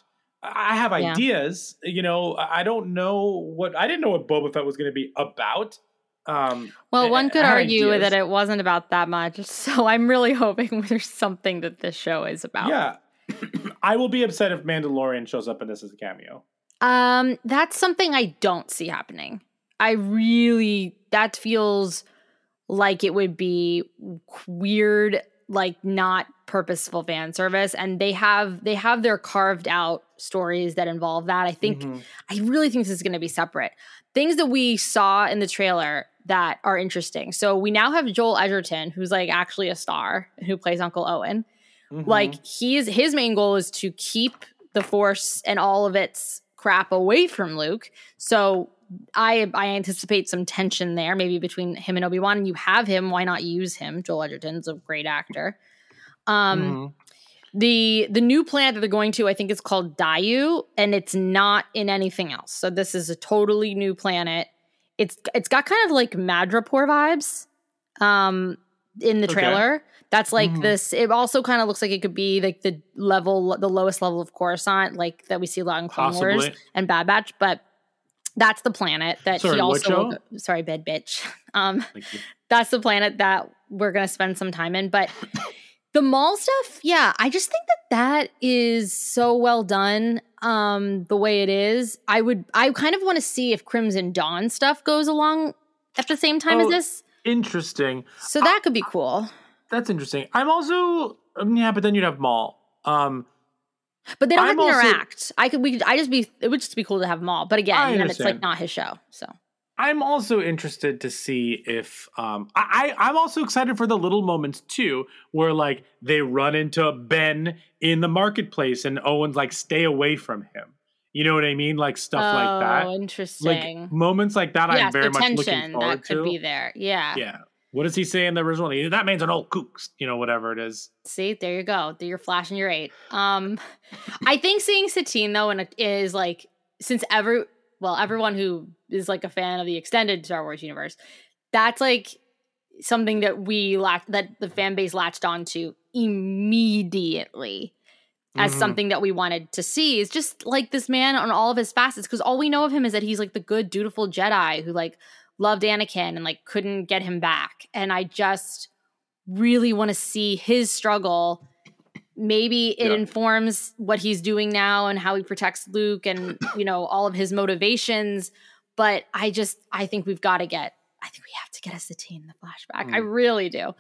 I have Yeah. ideas, you know. I I don't know what I didn't know what Boba Fett was going to be about. Um, Well, one could argue ideas. that it wasn't about that much, [laughs] so I'm really hoping there's something that this show is about. yeah, [clears throat] I will be upset if Mandalorian shows up in this as a cameo. Um, that's something I don't see happening. I really that feels like it would be weird, like not purposeful fan service. And they have they have their carved out stories that involve that. I think Mhm. I really think this is going to be separate. Things that we saw in the trailer that are interesting. So we now have Joel Edgerton, who's like actually a star, who plays Uncle Owen. Mhm. Like he's his main goal is to keep the Force and all of its crap away from Luke. So I I anticipate some tension there, maybe between him and Obi Wan. And you have him, why not use him? Joel Edgerton's a great actor. Um, Mhm. the the new planet that they're going to, I think, is called Daiyu, and it's not in anything else. So this is a totally new planet. It's it's got kind of like Madripoor vibes, um, in the Okay. trailer. That's like Mhm. this. It also kind of looks like it could be like the level, the lowest level of Coruscant, like that we see a lot in Clone Wars and Bad Batch. But that's the planet that Sorry, he also. Sorry, bed bitch. [laughs] Um, that's the planet that we're gonna spend some time in. But the mall stuff, yeah, I just think that that is so well done. Um, the way it is, I would, I kind of want to see if Crimson Dawn stuff goes along at the same time as Oh, this. Interesting. So that could be cool. That's interesting. I'm also um, yeah, but then you'd have Maul. Um, But they don't I'm have to also- interact. I could, we could, I just be, it would just be cool to have Maul. But again, then it's like not his show. So I'm also interested to see if um I, I'm also excited for the little moments too, where like they run into Ben in the marketplace and Owen's like stay away from him. You know what I mean? Like stuff like Oh, that. interesting. Like moments like that yeah, I'm very so much looking forward that could to. be there. Yeah. Yeah. What does he say in the original? That man's an old kook, you know, whatever it is. See, there you go. You're flashing your eight. Um, [laughs] I think seeing Satine though, and is like since every well, everyone who is like a fan of the extended Star Wars universe, that's like something that we latch that the fan base latched onto immediately as Mhm. something that we wanted to see is just like this man on all of his facets because all we know of him is that he's like the good dutiful jedi who like loved anakin and like couldn't get him back and i just really want to see his struggle maybe it Yeah. informs what he's doing now and how he protects luke and [coughs] you know all of his motivations but i just i think we've got to get i think we have to get a satine in the flashback i Mm. really do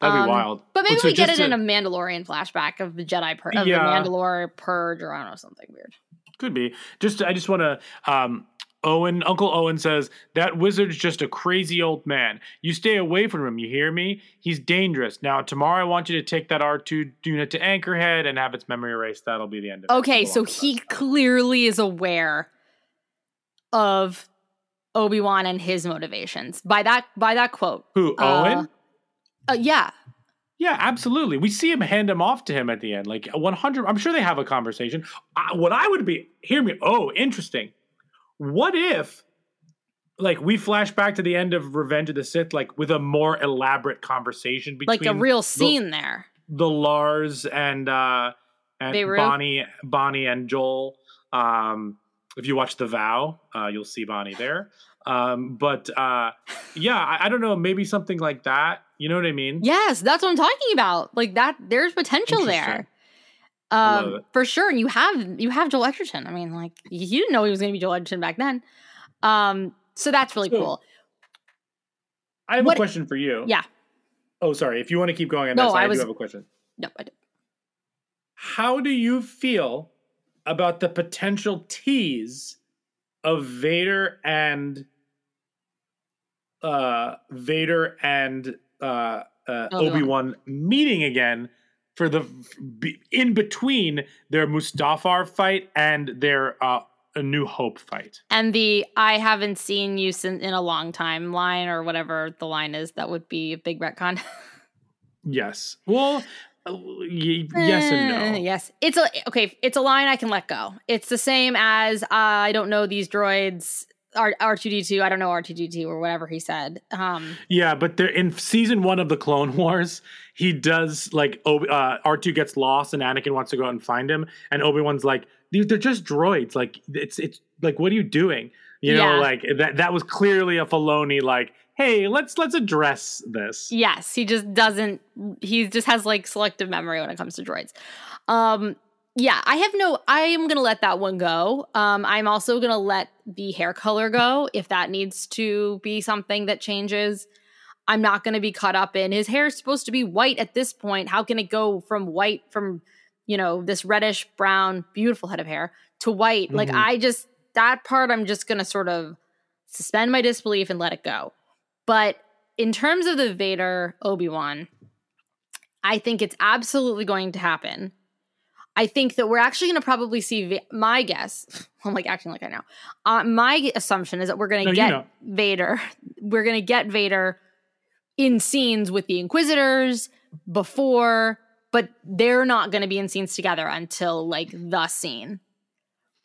That'd Um, be wild. but maybe So we get it in a Mandalorian flashback of the Jedi, pur- of Yeah. the Mandalore purge, or I don't know something weird. Could be. Just I just want to um Owen, Uncle Owen says that wizard's just a crazy old man. You stay away from him, you hear me? He's dangerous. Now tomorrow I want you to take that R2 unit to Anchorhead and have its memory erased. That'll be the end of it. Okay, so he clearly is aware of Obi Wan and his motivations by that by that quote. Who, uh, Owen? Uh, yeah, Yeah, absolutely. We see him hand him off to him at the end. Like 100 I'm sure they have a conversation. I, what I would be hear me. Oh, interesting. What if like we flash back to the end of Revenge of the Sith like with a more elaborate conversation between like a real the- scene there. the Lars and uh and Beru? Bonnie Bonnie and Joel. Um if you watch The Vow, uh you'll see Bonnie there. Um, but uh, yeah, I, I don't know, maybe something like that. You know what I mean? Yes, that's what I'm talking about. Like that, there's potential there. Interesting. I love Um, for sure. And you have you have Joel Edgerton. I mean, like you didn't know he was going to be Joel Edgerton back then. Um, so that's really So- cool. I have What- a question for you. Yeah. Oh, sorry. If you want to keep going on No, this, I, I was- do have a question. No, I, do. How do you feel about the potential tease of Vader and uh Vader and uh, uh Obi-Wan. Obi-Wan meeting again for the in between their Mustafar fight and their uh a New Hope fight. and the I haven't seen you sin- in a long time line or whatever the line is. That would be a big retcon. Yes. Well, uh, yes and Eh, no. Yes, it's a okay. It's a line I can let go. It's the same as uh, I don't know these droids. R two D two. I don't know R two D two or whatever he said. Um, Yeah, but they're in season one of the Clone Wars. He does like Obi- uh, R2 gets lost and Anakin wants to go out and find him, and Obi Wan's like, "These they're just droids. Like it's it's like what are you doing? You know, Yeah. like that that was clearly a Filoni like, hey, let's let's address this. yes, he just doesn't. He just has like selective memory when it comes to droids. Um, yeah, I have no. I am gonna let that one go. Um, I'm also gonna let the hair color go if that needs to be something that changes. I'm not going to be caught up in his hair is supposed to be white at this point. How can it go from white from you know this reddish brown beautiful head of hair to white? Like Mhm. I just that part I'm just going to sort of suspend my disbelief and let it go. But in terms of the Vader Obi-Wan, I think it's absolutely going to happen. I think that we're actually going to probably see Va- my guess. [laughs] I'm like acting like I know. Uh, my assumption is that we're going No, to you get know. Vader. [laughs] We're going to get Vader in scenes with the Inquisitors before, but they're not going to be in scenes together until like the scene.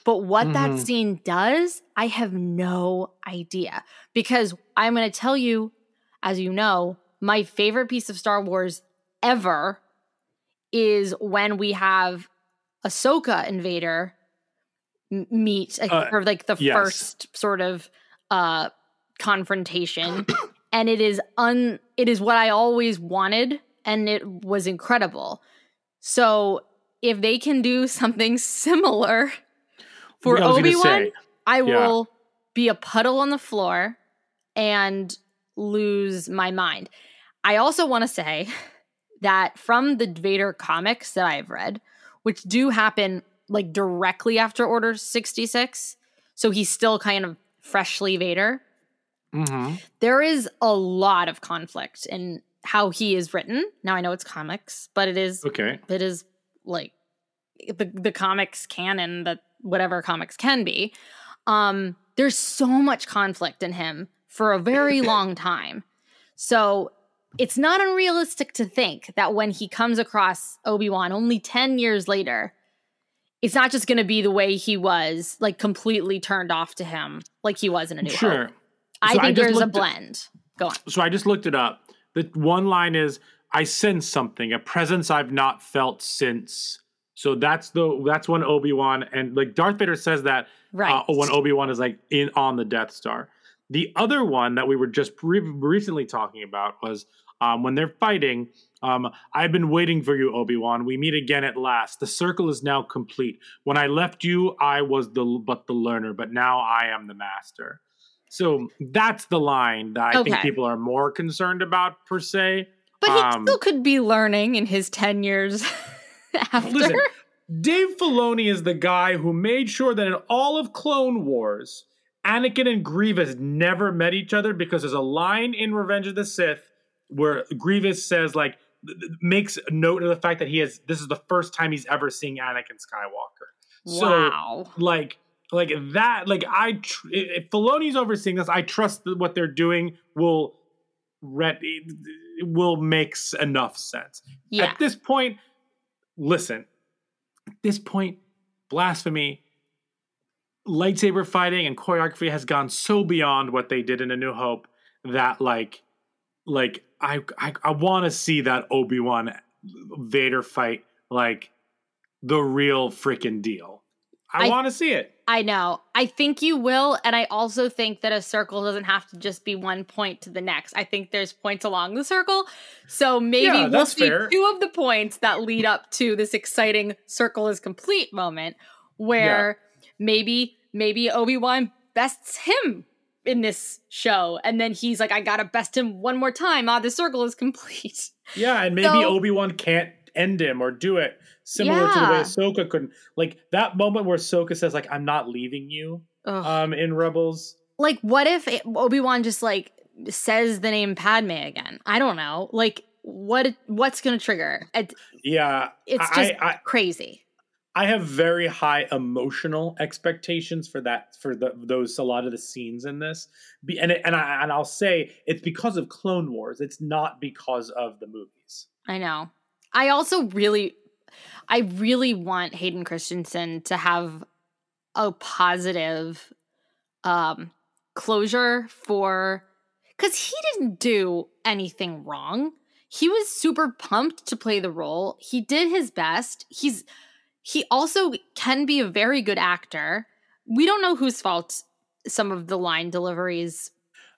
But what that Mhm. scene does, I have no idea. Because I'm going to tell you, as you know, my favorite piece of Star Wars ever is when we have Ahsoka and Vader meet like, Uh, for like the yes. first sort of uh confrontation and it is un it is what I always wanted and it was incredible. So if they can do something similar for I Obi-Wan, I yeah. will be a puddle on the floor and lose my mind. I also want to say that from the Vader comics that I've read, which do happen like directly after Order 66, so he's still kind of freshly Vader, Mhm. there is a lot of conflict in how he is written. Now I know it's comics, but it is okay. it is like the the comics canon that whatever comics can be. Um, there's so much conflict in him for a very [laughs] long time. So it's not unrealistic to think that when he comes across Obi-Wan only 10 years later, it's not just going to be the way he was, like completely turned off to him, like he was in A New Sure. Hope. I So think just there's a blend. Go on. So I just looked it up. The one line is I sense something, a presence I've not felt since. So that's the that's when Obi-Wan and like Darth Vader says that Right. uh, when Obi-Wan is like in on the Death Star. The other one that we were just re- recently talking about was um, when they're fighting. Um, I've been waiting for you, Obi-Wan. We meet again at last. The circle is now complete. When I left you, I was the but the learner, but now I am the master. So that's the line that I think people are more concerned about per se. But he Um, still could be learning in his 10 years [laughs] after. Listen, Dave Filoni is the guy who made sure that in all of Clone Wars, Anakin and Grievous never met each other because there's a line in Revenge of the Sith where Grievous says like makes note of the fact that he has this is the first time he's ever seeing Anakin Skywalker. So wow. like like that like I tr- if Filoni's overseeing this, I trust that what they're doing will re- will makes enough sense. Yeah. At this point, listen. At this point, blasphemy, lightsaber fighting, and choreography has gone so beyond what they did in A New Hope that like, like I I, I want to see that Obi Wan Vader fight like the real freaking deal. I, I- want to see it. I know. I think you will. And I also think that a circle doesn't have to just be one point to the next. I think there's points along the circle. So maybe Yeah, we'll see fair. two of the points that lead up to this exciting circle is complete moment where maybe, maybe Obi-Wan bests him in this show. And then he's like, I gotta best him one more time. Ah, the circle is complete. Yeah, and [laughs] maybe So- Obi Wan can't end him or do it similar to the way Yeah. Ahsoka couldn't. Like that moment where Ahsoka says, "Like I'm not leaving you," Ugh. um, in Rebels. like what if obi-wan just like says the name padme again i don't know like what what's gonna trigger it, Yeah, it's I- just I- crazy I have very high emotional expectations for that for the those a lot of the scenes in this. Be, and it, and I and I'll say it's because of Clone Wars. It's not because of the movies. i know i also really i really want hayden christensen to have a positive um closure for because he didn't do anything wrong. He was super pumped to play the role. He did his best. He's he also can be a very good actor. We don't know whose fault some of the line deliveries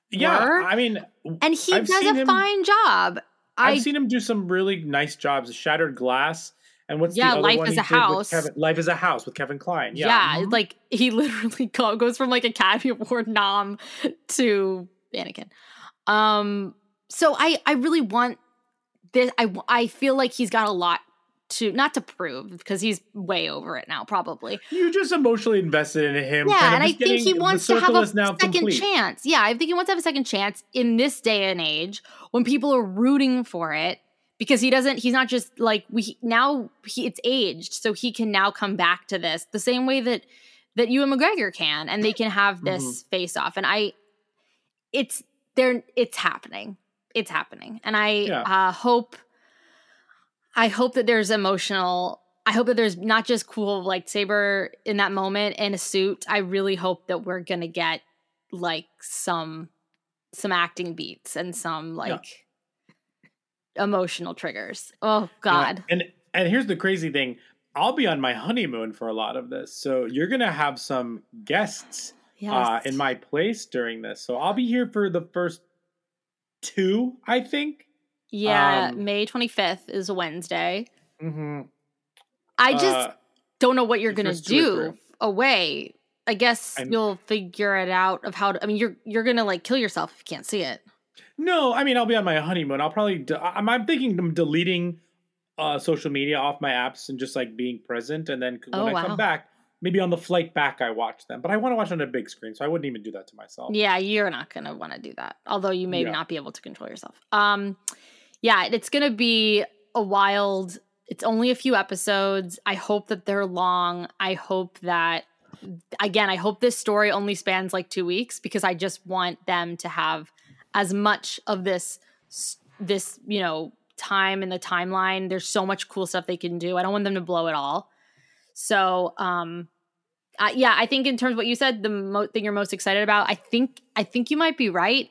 Yeah, Were? I mean, and he I've does a him- fine job. I've i seen him do some really nice jobs. Shattered Glass and what's Yeah, Life is a House. Kevin, Life is a House with Kevin Kline. yeah, Yeah, it's like he [laughs] literally goes from like academy award nom to anakin um so i i really want this i i feel like he's got a lot to not to prove because he's way over it now probably you're just emotionally invested in him. yeah and i think he wants to have a second complete. chance yeah i think he wants to have a second chance in this day and age when people are rooting for it because he doesn't he's not just like we now he it's aged so he can now come back to this the same way that that Ewan McGregor can and they can have this Mm-hmm. face off. And i it's there it's happening. It's happening. And i Yeah. uh hope i hope that there's emotional i hope that there's not just cool lightsaber in that moment in a suit. I really hope that we're gonna get like some some acting beats and some like emotional triggers oh Yeah, god And and here's the crazy thing. I'll be on my honeymoon for a lot of this. So you're gonna have some guests yes. uh, in my place during this. So I'll be here for the first two, I think. yeah um, may 25th is a wednesday Mm-hmm. i just uh, don't know what you're gonna first two or do away i guess I'm- you'll figure it out of how to i mean you're you're gonna like kill yourself if you can't see it No, I mean I'll be on my honeymoon. I'll probably de- I'm, I'm thinking I'm deleting uh, social media off my apps and just like being present. And then when Oh, I wow. come back, maybe on the flight back I watch them. But I want to watch on a big screen, so I wouldn't even do that to myself. Yeah, you're not gonna want to do that. Although you may Yeah. not be able to control yourself. Um, yeah, it's gonna be a wild. It's only a few episodes. I hope that they're long. I hope that again, I hope this story only spans like two weeks because I just want them to have as much of this this you know time in the timeline. There's so much cool stuff they can do. I don't want them to blow it all. So um uh, yeah, I think in terms of what you said, the mo- thing you're most excited about, I think I think you might be right.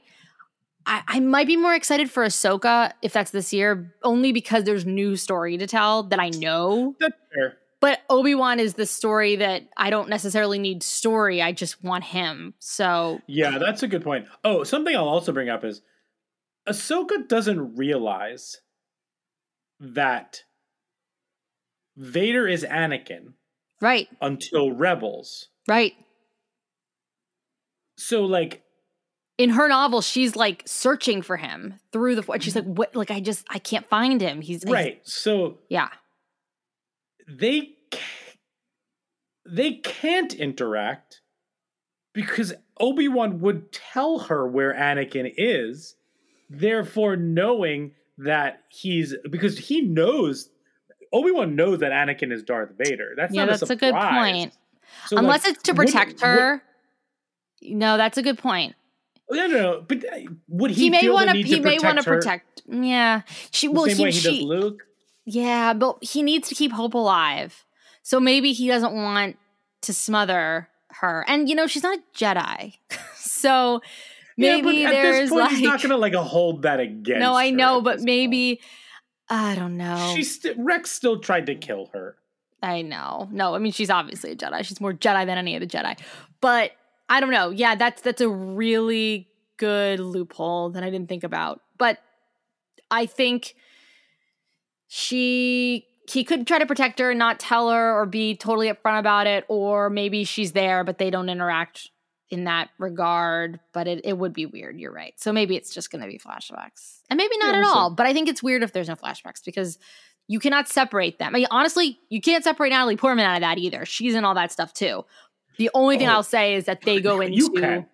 I, I might be more excited for Ahsoka if that's this year, only because there's new story to tell that I know. That's fair. But Obi Wan is the story that I don't necessarily need story. I just want him. So Yeah, that's a good point. Oh, something I'll also bring up is Ahsoka doesn't realize that Vader is Anakin right, until Rebels. right. So like In her novel, she's like searching for him through the. She's mm-hmm. like, what? Like I just I can't find him. He's he's- right. So yeah, they they can't interact because Obi-Wan would tell her where Anakin is, therefore knowing that he's because he knows Obi-Wan knows that Anakin is Darth Vader. That's yeah. That's a, a good point. So, Unless like, it's to protect would- her. no, that's a good point. no, no, no. But uh, would he, he may want to he may want protect to protect yeah she well he, she Luke? Yeah but he needs to keep hope alive so maybe he doesn't want to smother her and you know she's not a jedi [laughs] so maybe yeah, there's this point, like he's not gonna like hold that against. no i know but maybe i don't know point. She st- Rex still tried to kill her. I know. No, I mean she's obviously a Jedi. She's more Jedi than any of the Jedi. But I don't know. Yeah, that's that's a really good loophole that I didn't think about. But I think she he could try to protect her and not tell her or be totally upfront about it, or maybe she's there but they don't interact in that regard. But it, it would be weird. You're right. So maybe it's just going to be flashbacks, and maybe not Yeah, at all. But I think it's weird if there's no flashbacks because you cannot separate them. I mean, honestly, you can't separate Natalie Portman out of that either. She's in all that stuff too. The only thing Oh. I'll say is that they go [laughs] into. You can.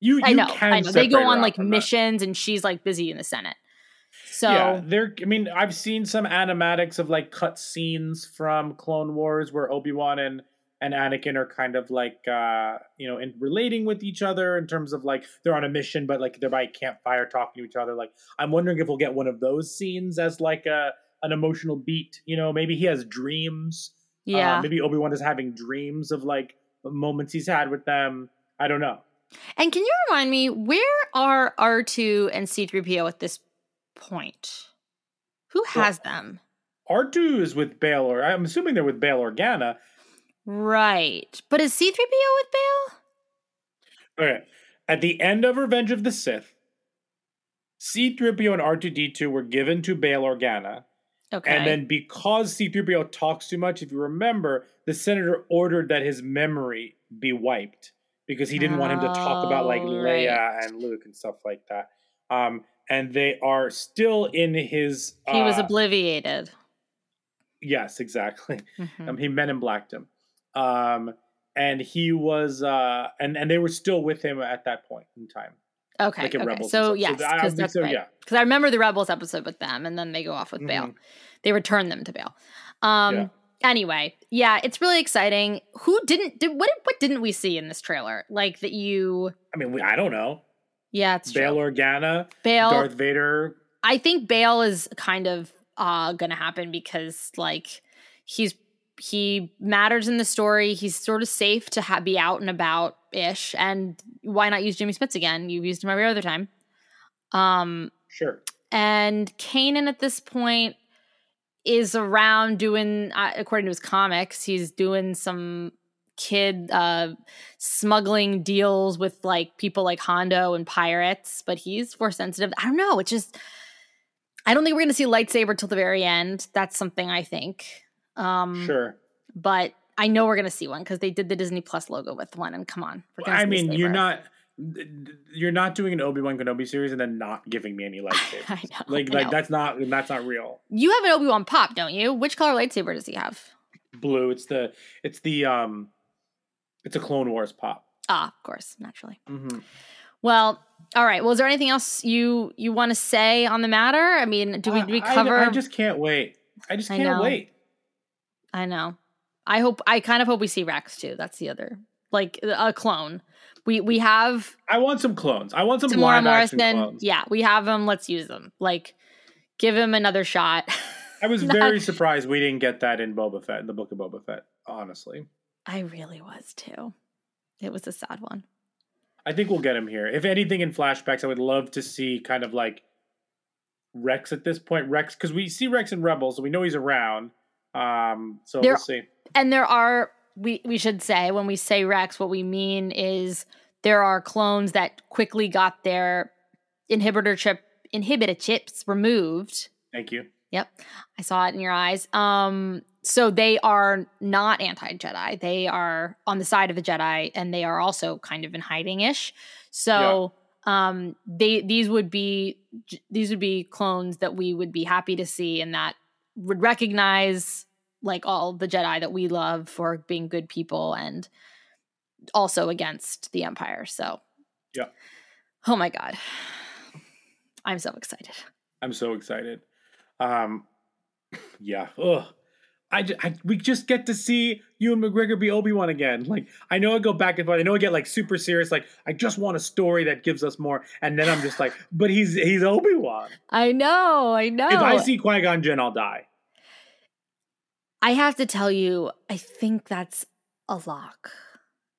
You, I know, can I know. They go on like from that. missions, and she's like busy in the Senate. So yeah, there. I mean, I've seen some animatics of like cut scenes from Clone Wars where Obi Wan and and Anakin are kind of like uh you know in relating with each other in terms of like they're on a mission, but like they're by a campfire talking to each other. Like I'm wondering if we'll get one of those scenes as like a an emotional beat. You know, maybe he has dreams. Uh, yeah, maybe Obi Wan is having dreams of like moments he's had with them. I don't know. and can you remind me where are R two and C three PO at this point? Who Well- has them? R2 is with Bail or I'm assuming they're with Bail Organa. Right, but is C three PO with Bail? Okay. At the end of Revenge of the Sith, C3PO and R2D2 were given to Bail Organa. Okay, And then because C3PO talks too much, if you remember, the senator ordered that his memory be wiped because he didn't want him to talk about like Oh, Leia right. and Luke and stuff like that. Um, and they are still in his. he was uh, obliviated. Yes, exactly. Mhm. Um, he men in blacked him. Um, and he was, uh, and and they were still with him at that point in time. Okay, like okay. Rebels So. So yes, because think that's so, right. yeah. Because I remember the Rebels episode with them, and then they go off with Bail. Mhm. They return them to Bail. Um. Yeah. Anyway, yeah, it's really exciting. Who didn't? Did what? What didn't we see in this trailer? Like that you? I mean, we, I don't know. Yeah, it's Bail true. Organa, Bail. Darth Vader. I think Bail is kind of uh gonna happen because like he's he matters in the story. He's sort of safe to ha- be out and about ish. And why not use Jimmy Smits again? You've used him every other time. Um, Sure. and Kanan at this point is around doing, uh, according to his comics, he's doing some kid uh smuggling deals with like people like Hondo and pirates, but he's force sensitive. I don't know. It's just I don't think we're gonna see lightsaber till the very end. That's something I think. Um Sure. but I know we're gonna see one because they did the Disney Plus logo with one, and come on. I mean, you're not. You're not doing an Obi Wan Kenobi series and then not giving me any [laughs] lightsabers. I know. like, I like know. that's not that's not real. You have an Obi Wan pop, don't you? Which color lightsaber does he have? Blue. It's the it's the um, it's a Clone Wars pop. Ah, of course, naturally. Mm-hmm. Well, all right. Well, is there anything else you you want to say on the matter? I mean, do we do we cover? I, I just can't wait. I just can't know. wait. I know. I hope. I kind of hope we see Rex too. That's the other, like a clone. We we have I want some clones. I want some Temuera live action Morrison. clones. Yeah, we have them. Let's use them. Like, give him another shot. I was [laughs] Not- very surprised we didn't get that in Boba Fett, in the book of Boba Fett. Honestly, I really was too. It was a sad one. I think we'll get him here. If anything, in flashbacks, I would love to see kind of like Rex at this point. Rex, because we see Rex in Rebels, so we know he's around. Um, so There- we'll see. and there are we we should say when we say Rex, what we mean is there are clones that quickly got their inhibitor chip inhibitor chips removed. Thank you. Yep, I saw it in your eyes. Um, so they are not anti Jedi. They are on the side of the Jedi, and they are also kind of in hiding ish. So. Um, they these would be these would be clones that we would be happy to see and that would recognize like all the Jedi that we love for being good people and also against the Empire. So, Yeah. Oh my god, I'm so excited. I'm so excited. Um, [coughs] yeah. Ugh. I, I we just get to see Ewan McGregor be Obi Wan again. Like I know I go back and forth. I know I get like super serious. Like I just want a story that gives us more. And then I'm just like, [laughs] but he's he's Obi Wan. I know, I know. If I see Qui Gon Jinn, I'll die. I have to tell you, I think that's a lock.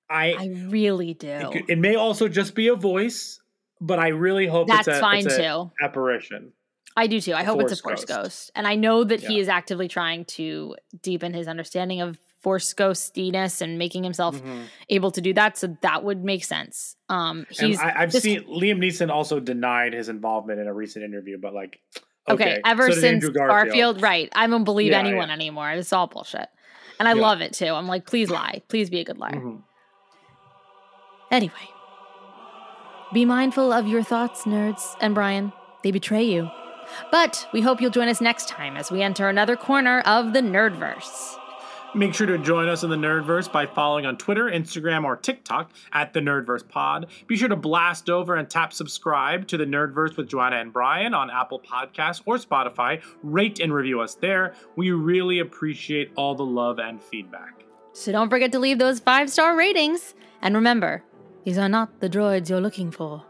I. I really do. it, could- it may also just be a voice, but I really hope That's it's a, fine it's too. apparition. I do too. I hope it's a Force Ghost. Ghost. And I know that he is actively trying to deepen his understanding of Force Ghostiness and making himself Mhm. able to do that. So that would make sense. Um, he's I, I've this- seen Liam Neeson also denied his involvement in a recent interview, but like, okay, okay, ever so since Garfield. right? I don't believe Yeah, anyone yeah. anymore. It's all bullshit, and I Yeah. love it too. I'm like, please lie, please be a good liar. Mhm. Anyway, be mindful of your thoughts, nerds, and Bryan. They betray you. But we hope you'll join us next time as we enter another corner of the Nerdverse. Make sure to join us in the Nerdverse by following on Twitter, Instagram, or TikTok at the Nerdverse Pod. Be sure to blast over and tap subscribe to the Nerdverse with Joanna and Bryan on Apple Podcasts or Spotify. Rate and review us there. We really appreciate all the love and feedback. So don't forget to leave those five star ratings. And remember, these are not the droids you're looking for.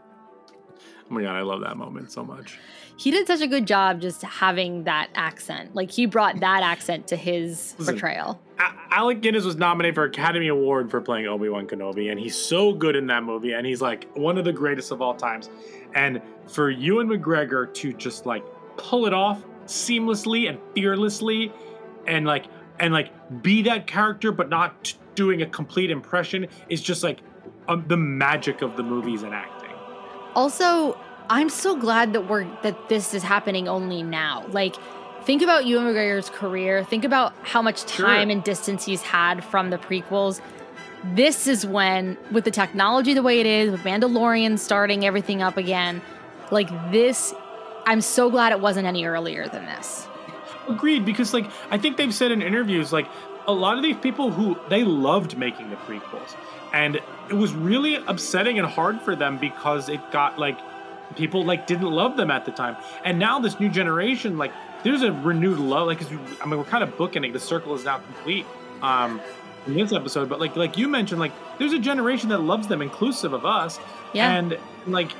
Oh my god, I love that moment so much. He did such a good job just having that accent. Like he brought that accent to his Listen, portrayal. A- Alec Guinness was nominated for Academy Award for playing Obi Wan Kenobi, and he's so good in that movie, and he's like one of the greatest of all times. And for Ewan McGregor to just like pull it off seamlessly and fearlessly, and like and like be that character, but not t- doing a complete impression, is just like um, the magic of the movies and acting. Also, I'm so glad that we're that this is happening only now. Like, think about Ewan McGregor's career. Think about how much Sure. time and distance he's had from the prequels. This is when, with the technology the way it is, with Mandalorian starting everything up again, like this, I'm so glad it wasn't any earlier than this. Agreed, because like I think they've said in interviews, like a lot of these people who they loved making the prequels, and it was really upsetting and hard for them because it got like people like didn't love them at the time, and now this new generation, like there's a renewed love. Like we- I mean, we're kind of bookending. The circle is now complete. Um, in this episode, but like like you mentioned, like there's a generation that loves them, inclusive of us, Yeah. and like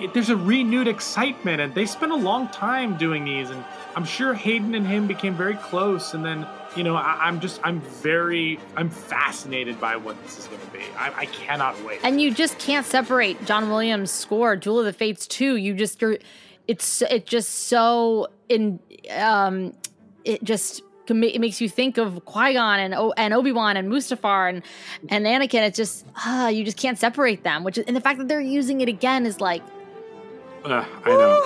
it, there's a renewed excitement and they spent a long time doing these and i'm sure hayden and him became very close and then you know I, i'm just i'm very i'm fascinated by what this is going to be I, I cannot wait and you just can't separate John Williams' score, Duel of the Fates 2. You just you're it's it just so in um it just, it makes you think of Qui-Gon and o- and Obi-Wan and Mustafar and and Anakin. It's just ah, you just can't separate them, which is, and the fact that they're using it again is like Ugh, i know